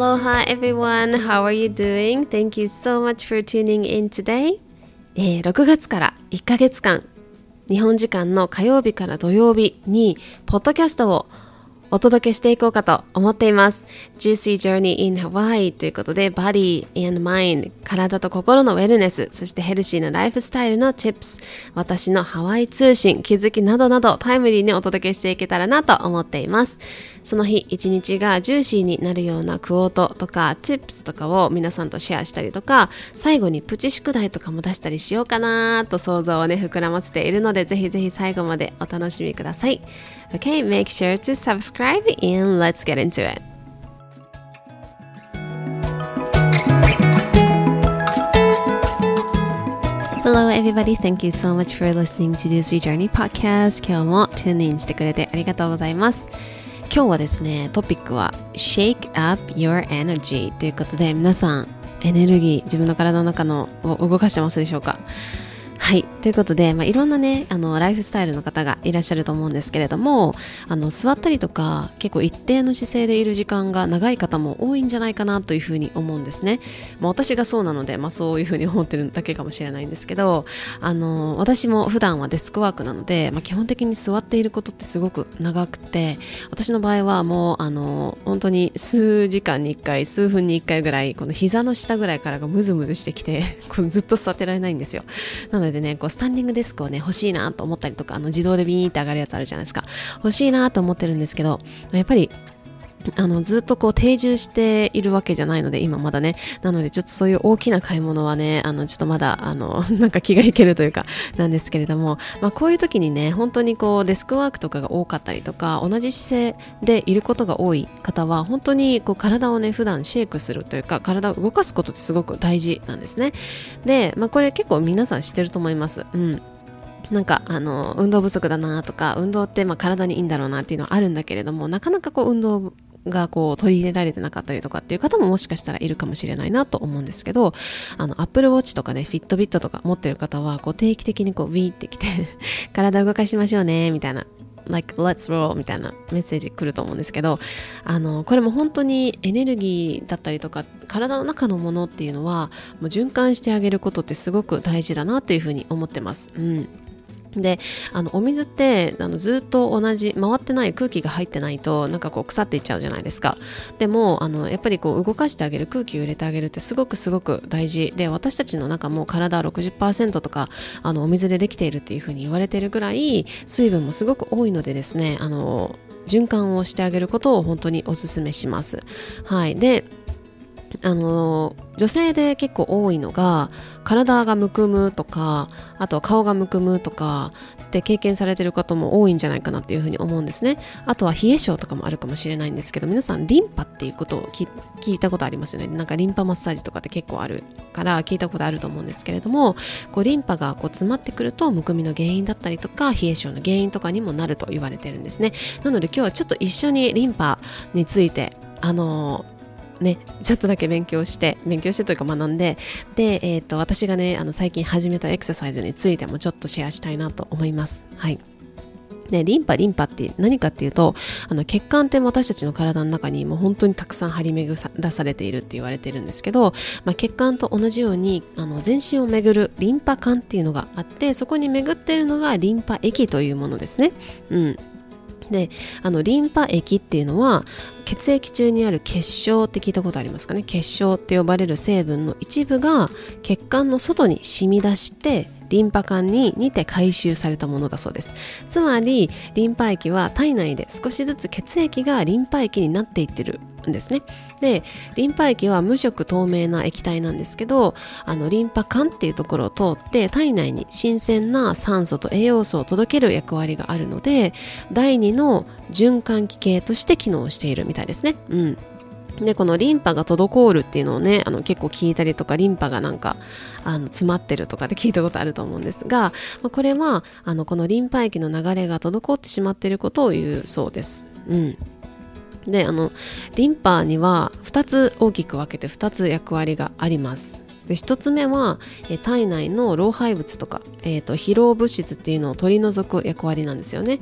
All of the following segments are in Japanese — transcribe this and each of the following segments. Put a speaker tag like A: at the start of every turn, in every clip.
A: Aloha everyone, how are you doing? Thank you so much for tuning in today. えー、6月から1ヶ月間、日本時間の火曜日から土曜日に、ポッドキャストをお届けしていこうかと思っています。Juicy Journey in Hawaii ということで、Body and Mind、体と心のウェルネス、そしてヘルシーなライフスタイルの Tips、私のハワイ通信、気づきなどなどタイムリーにお届けしていけたらなと思っています。その日一日がジューシーになるようなクオートとか Tips とかを皆さんとシェアしたりとか、最後にプチ宿題とかも出したりしようかなと想像をね、膨らませているので、ぜひぜひ最後までお楽しみください。Okay, make sure to subscribe and let's get into it. Hello everybody, thank you so much for listening to Juicy Journey Podcast 今日も tune in してくれてありがとうございます今日はですね、トピックは Shake up your energy ということで皆さんエネルギー自分の体の中のを動かしてますでしょうかはい。ということで、まあ、いろんなね、あの、ライフスタイルの方がいらっしゃると思うんですけれども、あの、座ったりとか、結構一定の姿勢でいる時間が長い方も多いんじゃないかなというふうに思うんですね。まあ、私がそうなので、まあ、そういうふうに思ってるだけかもしれないんですけど、あの、私も普段はデスクワークなので、まあ、基本的に座っていることってすごく長くて、私の場合はもう、あの、本当に数時間に1回、数分に1回ぐらい、この膝の下ぐらいからがムズムズしてきて、このずっと座ってられないんですよ。なのででね、こうスタンディングデスクをね、欲しいなと思ったりとか、あの自動でビーンって上がるやつあるじゃないですか。欲しいなと思ってるんですけど、やっぱりあのずっとこう定住しているわけじゃないので今まだね。なのでちょっとそういう大きな買い物はねあのちょっとまだあの なんか気が引けるというかなんですけれども、まあ、こういう時にね本当にこうデスクワークとかが多かったりとか同じ姿勢でいることが多い方は本当にこう体をね普段シェイクするというか体を動かすことってすごく大事なんですね。で、まあ、これ結構皆さん知ってると思います。うん。なんかあの運動不足だなとか運動ってまあ体にいいんだろうなっていうのはあるんだけれどもなかなかこう運動がこう取り入れられてなかったりとかっていう方ももしかしたらいるかもしれないなと思うんですけどあの Apple Watch とかねフィットビットとか持ってる方はこう定期的にこうウィーってきて 体動かしましょうねみたいな like let's roll みたいなメッセージ来ると思うんですけどあのこれも本当にエネルギーだったりとか体の中のものっていうのはもう循環してあげることってすごく大事だなっていうふうに思ってます。うんであのお水ってあのずっと同じ回ってない空気が入ってないとなんかこう腐っていっちゃうじゃないですか。でもあのやっぱりこう動かしてあげる空気を入れてあげるってすごくすごく大事。で私たちの中も体60%とかあのお水でできているっていうふうに言われてるぐらい水分もすごく多いのでですねあの循環をしてあげることを本当にお勧めします。はい。であの女性で結構多いのが体がむくむとかあとは顔がむくむとかって経験されてる方も多いんじゃないかなっていうふうに思うんですね。あとは冷え性とかもあるかもしれないんですけど皆さんリンパっていうことを聞いたことありますよね。なんかリンパマッサージとかって結構あるから聞いたことあると思うんですけれどもこうリンパがこう詰まってくるとむくみの原因だったりとか冷え性の原因とかにもなると言われてるんですね。なので今日はちょっと一緒にリンパについてあのね、ちょっとだけ勉強して、勉強してというか学んで、で、え、ー、と、私がね、あの、最近始めたエクササイズについてもちょっとシェアしたいなと思います。はい。で、リンパ、リンパって何かっていうと、あの、血管って私たちの体の中にもう本当にたくさん張り巡らされているって言われてるんですけど、まあ、血管と同じように、あの、全身を巡るリンパ管っていうのがあって、そこに巡っているのがリンパ液というものですね。うん。であのリンパ液っていうのは血液中にある結晶って聞いたことありますかね？結晶って呼ばれる成分の一部が血管の外に染み出してリンパ管に似て回収されたものだそうです。つまりリンパ液は体内で少しずつ血液がリンパ液になっていってるんですね。でリンパ液は無色透明な液体なんですけどあのリンパ管っていうところを通って体内に新鮮な酸素と栄養素を届ける役割があるので第2の循環器系として機能しているみたいですね。うん。でこのリンパが滞るっていうのをねあの結構聞いたりとかリンパがなんかあの詰まってるとかで聞いたことあると思うんですが、まあ、これはあのこのリンパ液の流れが滞ってしまっていることを言うそうです。うん。であのリンパには2つ大きく分けて2つ役割があります。で1つ目はえ体内の老廃物とか、えーと疲労物質っていうのを取り除く役割なんですよね。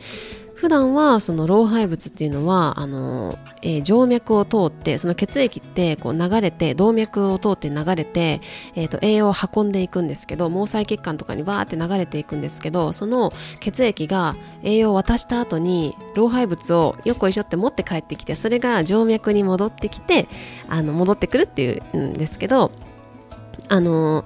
A: 普段はその老廃物っていうのはあの、えー、静脈を通ってその血液ってこう流れて動脈を通って流れて、えーと、栄養を運んでいくんですけど毛細血管とかにバーって流れていくんですけどその血液が栄養を渡した後に老廃物をよっこいしょって持って帰ってきてそれが静脈に戻ってきてあの戻ってくるっていうんですけどあの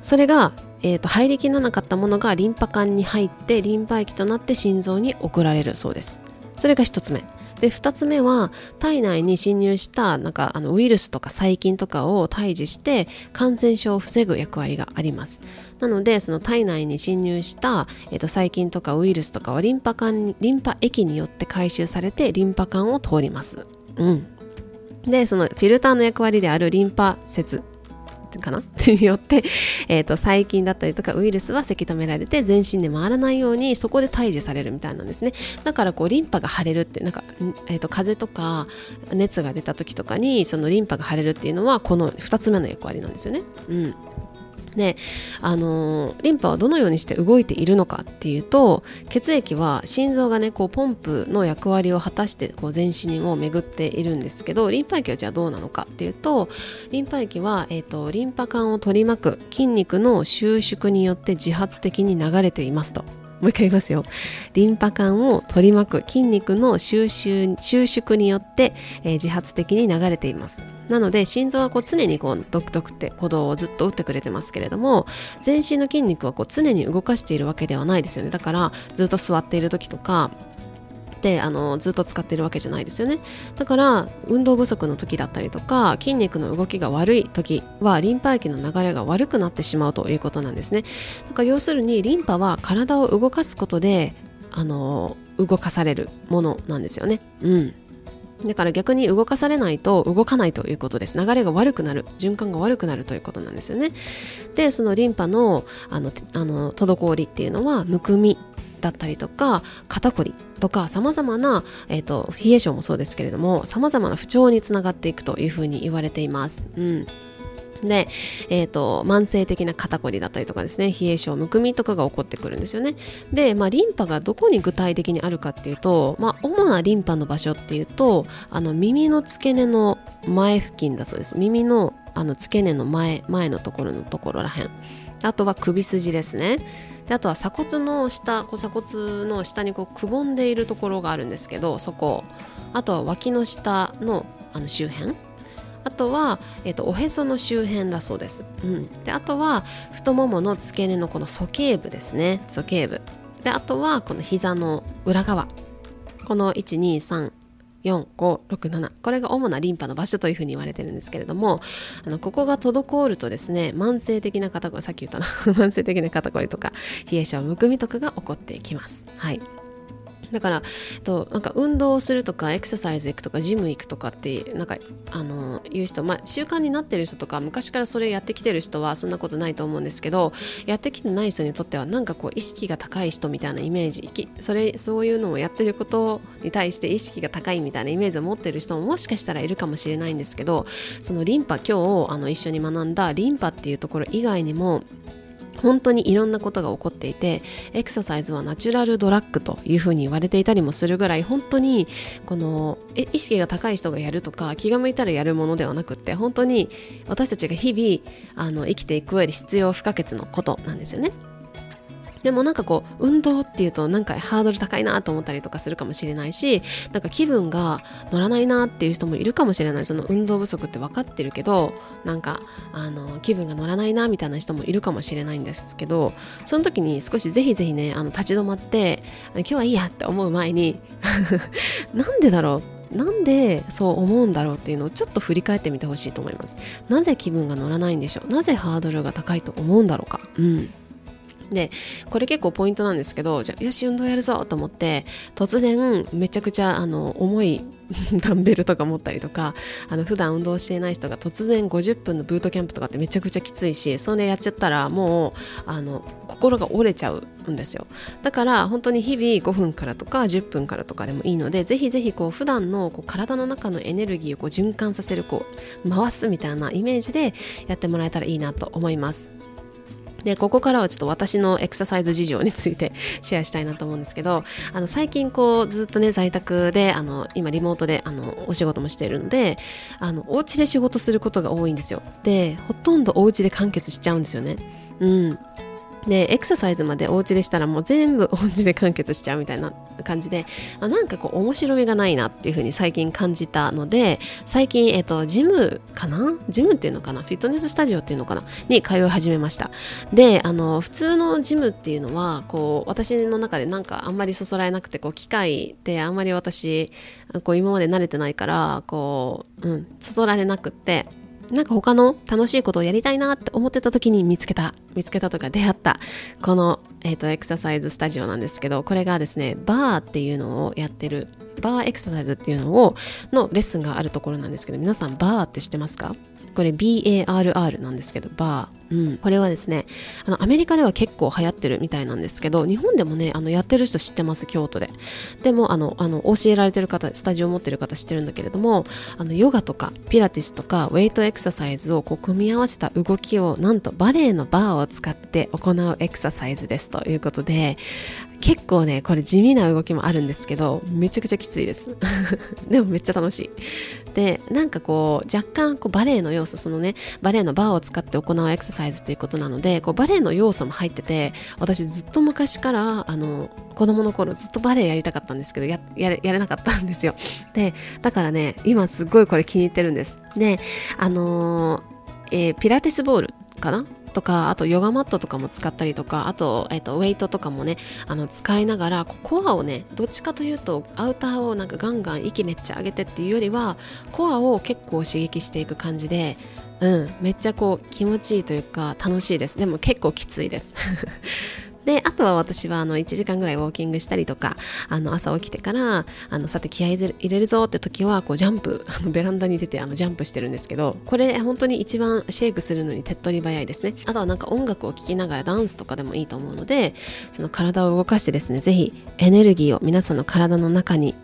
A: それがえーと、入りきらなかったものがリンパ管に入ってリンパ液となって心臓に送られるそうです。それが1つ目。で2つ目は体内に侵入したなんかあのウイルスとか細菌とかを退治して感染症を防ぐ役割があります。なのでその体内に侵入した、えー、と細菌とかウイルスとかはリンパ管リンパ液によって回収されてリンパ管を通ります。うん。でそのフィルターの役割であるリンパ節。かな？によって、えーと、細菌だったりとかウイルスはせき止められて全身で回らないようにそこで退治されるみたいなんですね。だからこうリンパが腫れるってなんか、えーと、風邪とか熱が出た時とかにそのリンパが腫れるっていうのはこの2つ目の役割なんですよね。うん。であのリンパはどのようにして動いているのかっていうと血液は心臓がねこうポンプの役割を果たしてこう全身を巡っているんですけどリンパ液はじゃあどうなのかっていうとリンパ液は、えーと、リンパ管を取り巻く筋肉の収縮によって自発的に流れていますと。もう一回言いますよリンパ管を取り巻く筋肉の収集収縮によって、えー、自発的に流れていますなので心臓はこう常にこうドクドクって鼓動をずっと打ってくれてますけれども全身の筋肉はこう常に動かしているわけではないですよね。だからずっと座っている時とかっあのずっと使っているわけじゃないですよね。だから運動不足の時だったりとか筋肉の動きが悪い時はリンパ液の流れが悪くなってしまうということなんですね。だから要するにリンパは体を動かすことであの動かされるものなんですよね。うん。だから逆に動かされないと動かないということです。流れが悪くなる、循環が悪くなるということなんですよね。で、そのリンパのあのあの滞りっていうのはむくみだったりとか肩こりとかさまざまな、えーと、冷え症もそうですけれどもさまざまな不調につながっていくというふうに言われています。うんで、えーと、慢性的な肩こりだったりとかですね冷え性むくみとかが起こってくるんですよね。で、まあ、リンパがどこに具体的にあるかっていうと、まあ、主なリンパの場所っていうとあの耳の付け根の前付近だそうです。耳のあの付け根の前前のところのところらへん。あとは首筋ですね。であとは鎖骨の下こう鎖骨の下にこうくぼんでいるところがあるんですけどそこ。あとは脇の下のあの周辺。あとは、えーと、おへその周辺だそうです、うん、であとは太ももの付け根のこの鼠径部ですね。鼠径部。であとはこの膝の裏側。この123 4567これが主なリンパの場所というふうに言われてるんですけれどもあのここが滞るとですね慢性的な肩こりさっき言ったな 慢性的な肩こりとか冷え性むくみとかが起こってきます。はい。だからとなんか運動をするとかエクササイズ行くとかジム行くとかってなんかあのいう人、まあ、習慣になってる人とか昔からそれやってきてる人はそんなことないと思うんですけどやってきてない人にとってはなんかこう意識が高い人みたいなイメージそれそういうのをやってることに対して意識が高いみたいなイメージを持ってる人ももしかしたらいるかもしれないんですけどそのリンパ今日あの一緒に学んだリンパっていうところ以外にも本当にいろんなことが起こっていてエクササイズはナチュラルドラッグというふうに言われていたりもするぐらい本当にこの意識が高い人がやるとか気が向いたらやるものではなくって本当に私たちが日々あの生きていく上で必要不可欠のことなんですよね。でもなんかこう運動っていうとなんかハードル高いなと思ったりとかするかもしれないしなんか気分が乗らないなっていう人もいるかもしれない。その運動不足って分かってるけどなんかあの気分が乗らないなみたいな人もいるかもしれないんですけどその時に少しぜひぜひねあの立ち止まって今日はいいやって思う前に なんでだろう？なんでそう思うんだろうっていうのをちょっと振り返ってみてほしいと思います。なぜ気分が乗らないんでしょう？なぜハードルが高いと思うんだろうか？うん。でこれ結構ポイントなんですけどじゃよし運動やるぞと思って突然めちゃくちゃあの重い ダンベルとか持ったりとかあの普段運動していない人が突然50分のブートキャンプとかってめちゃくちゃきついしそれやっちゃったらもうあの心が折れちゃうんですよ。だから本当に日々5分からとか10分からとかでもいいのでぜひぜひこう普段のこう体の中のエネルギーをこう循環させるこう回すみたいなイメージでやってもらえたらいいなと思います。でここからはちょっと私のエクササイズ事情について シェアしたいなと思うんですけどあの最近こうずっとね在宅であの今リモートであのお仕事もしているのであのお家で仕事することが多いんですよ。でほとんどお家で完結しちゃうんですよね。うん。でエクササイズまでお家でしたらもう全部お家で完結しちゃうみたいな感じであなんかこう面白みがないなっていうふうに最近感じたので最近、えっと、ジムかな？ジムっていうのかな？フィットネススタジオっていうのかな？に通い始めました。であの普通のジムっていうのはこう私の中でなんかあんまりそそられなくてこう機械ってあんまり私こう今まで慣れてないからこう、うん、そそられなくってなんか他の楽しいことをやりたいなって思ってた時に見つけた、見つけたとか出会った、この、えっ、ー、と、エクササイズスタジオなんですけど、これがですね、バーっていうのをやってる、バーエクササイズっていうのを、のレッスンがあるところなんですけど、皆さんバーって知ってますか？これ BARR なんですけど、バー。うん。これはですね、あの、アメリカでは結構流行ってるみたいなんですけど、日本でもね、あの、やってる人知ってます、京都で。でも、あの、あの、教えられてる方、スタジオ持ってる方知ってるんだけれども、あの、ヨガとか、ピラティスとか、ウェイトエクササイズをこう、組み合わせた動きを、なんとバレエのバーを使って行うエクササイズですということで、結構ねこれ地味な動きもあるんですけどめちゃくちゃきついです。でもめっちゃ楽しい。でなんかこう若干こうバレエの要素そのねバレエのバーを使って行うエクササイズということなのでこうバレエの要素も入ってて私ずっと昔からあの子供の頃ずっとバレエやりたかったんですけどややれなかったんですよ。でだからね今すっごいこれ気に入ってるんです。であのー、えー、ピラティスボールかな？とかあとヨガマットとかも使ったりとかあと,、えーと、ウェイトとかもねあの使いながらコアをねどっちかというとアウターをなんかガンガン息めっちゃ上げてっていうよりはコアを結構刺激していく感じでうん、めっちゃこう気持ちいいというか楽しいです。でも結構きついです。であとは私はあの1時間ぐらいウォーキングしたりとかあの朝起きてからあのさて気合い入れるぞって時はこうジャンプあのベランダに出てあのジャンプしてるんですけどこれ本当に一番シェイクするのに手っ取り早いですね。あとはなんか音楽を聴きながらダンスとかでもいいと思うのでその体を動かしてですねぜひエネルギーを皆さんの体の中に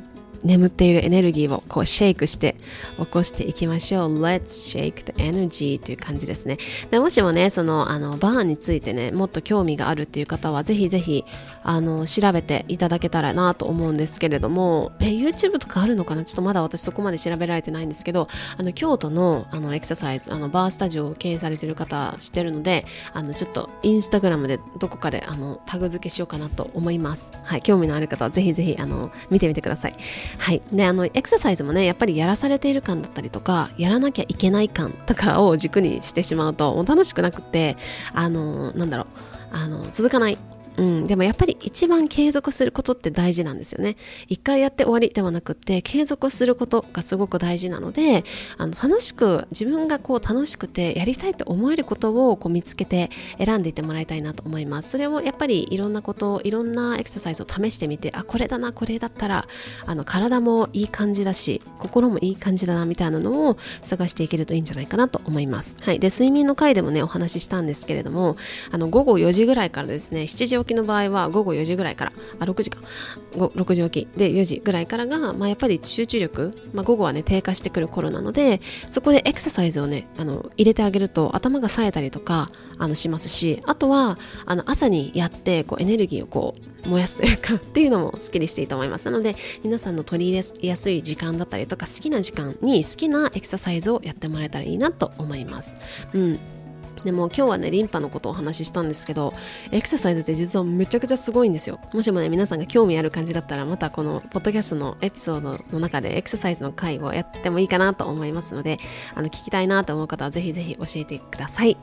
A: 眠っているエネルギーをこうシェイクして起こしていきましょう。Let's shake the energy という感じですね。でもしもね、そのあのバーンについてね、もっと興味があるっていう方は、ぜひぜひあの調べていただけたらなと思うんですけれども、え YouTube とかあるのかな？ちょっとまだ私そこまで調べられてないんですけど、あの京都のあのエクササイズ、あのバースタジオを経営されてる方知ってるので、あのちょっとインスタグラムでどこかであのタグ付けしようかなと思います。はい、興味のある方はぜひぜひあの見てみてください。はい。で、あの、エクササイズもね、やっぱりやらされている感だったりとか、やらなきゃいけない感とかを軸にしてしまうと、もう楽しくなくって、あの、なんだろう、あの、続かないうん、でもやっぱり一番継続することって大事なんですよね。一回やって終わりではなくって継続することがすごく大事なのであの楽しく自分がこう楽しくてやりたいと思えることをこう見つけて選んでいってもらいたいなと思います。それをやっぱりいろんなこといろんなエクササイズを試してみてあこれだなこれだったらあの体もいい感じだし心もいい感じだなみたいなのを探していけるといいんじゃないかなと思います。はい、で睡眠の回でもねお話ししたんですけれどもあの午後4時ぐらいからですね7時起きの場合は午後4時ぐらいからあ6時か。6時起き。で4時ぐらいからが、まあ、やっぱり集中力、まあ、午後はね低下してくる頃なのでそこでエクササイズをねあの入れてあげると頭が冴えたりとかあのしますしあとはあの朝にやってこうエネルギーをこう燃やすというか っていうのもすっきりしていいと思いますなので皆さんの取り入れやすい時間だったりとか好きな時間に好きなエクササイズをやってもらえたらいいなと思います。うん。でも今日はねリンパのことをお話ししたんですけどエクササイズって実はめちゃくちゃすごいんですよ。もしもね皆さんが興味ある感じだったらまたこのポッドキャストのエピソードの中でエクササイズの回をやってもいいかなと思いますのであの聞きたいなと思う方はぜひぜひ教えてください。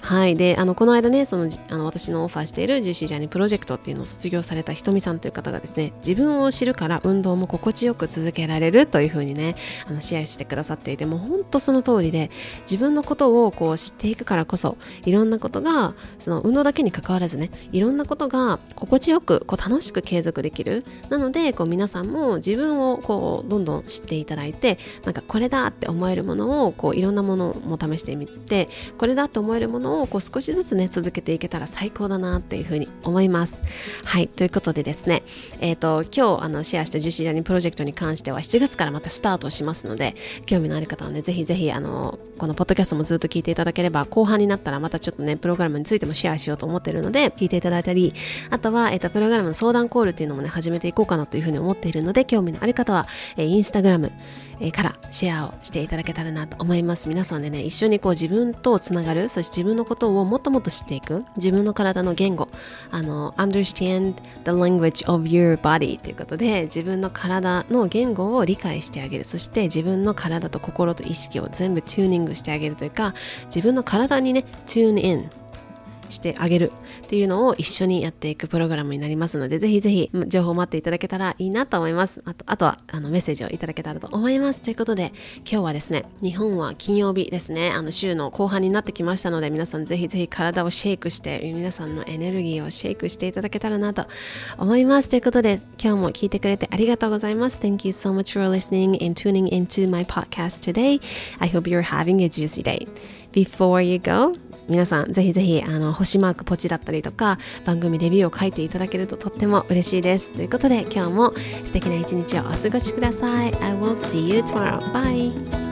A: はい。であのこの間ねそのあの私のオファーしている GC ジャーニープロジェクトっていうのを卒業されたひとみさんという方がですね自分を知るから運動も心地よく続けられるというふうにねあのシェアしてくださっていてもう本当その通りで自分のことをこう知っていくからこそいろんなことがその運動だけに関わらずねいろんなことが心地よくこう楽しく継続できるなのでこう皆さんも自分をこうどんどん知っていただいてなんかこれだって思えるものをこういろんなものも試してみてこれだって思えるものをこう少しずつね続けていけたら最高だなっていうふうに思いますはいということでですねえっ、ー、と今日あのシェアしたジュシージャニプロジェクトに関しては7月からまたスタートしますので興味のある方はねぜひぜひあのこのポッドキャストもずっと聞いていただければ後半になったらまたちょっとねプログラムについてもシェアしようと思ってるので聞いていただいたりあとは、えっと、プログラムの相談コールっていうのもね始めていこうかなというふうに思っているので興味のある方は、えー、インスタグラムからシェアをしていただけたらなと思います。皆さんでね一緒にこう自分とつながるそして自分のことをもっともっと知っていく自分の体の言語あの understand the language of your body ということで自分の体の言語を理解してあげる。そして自分の体と心と意識を全部チューニングしてあげるというか自分の体にねチューンインしてあげるっていうのを一緒にやっていくプログラムになりますので、ぜひぜひ情報を待っていただけたらいいなと思います。あとあとはあのメッセージをいただけたらと思います。ということで、今日はですね、日本は金曜日ですね、あの週の後半になってきましたので、皆さんぜひぜひ体をシェイクして、皆さんのエネルギーをシェイクしていただけたらなと思います。ということで、今日も聞いてくれてありがとうございます。Thank you so much for listening and tuning into my podcast today. I hope you're having a juicy day. Before you go, 皆さんぜひぜひあの星マークポチだったりとか番組レビューを書いていただけるととっても嬉しいです。ということで今日も素敵な一日をお過ごしください。I will see you tomorrow. Bye.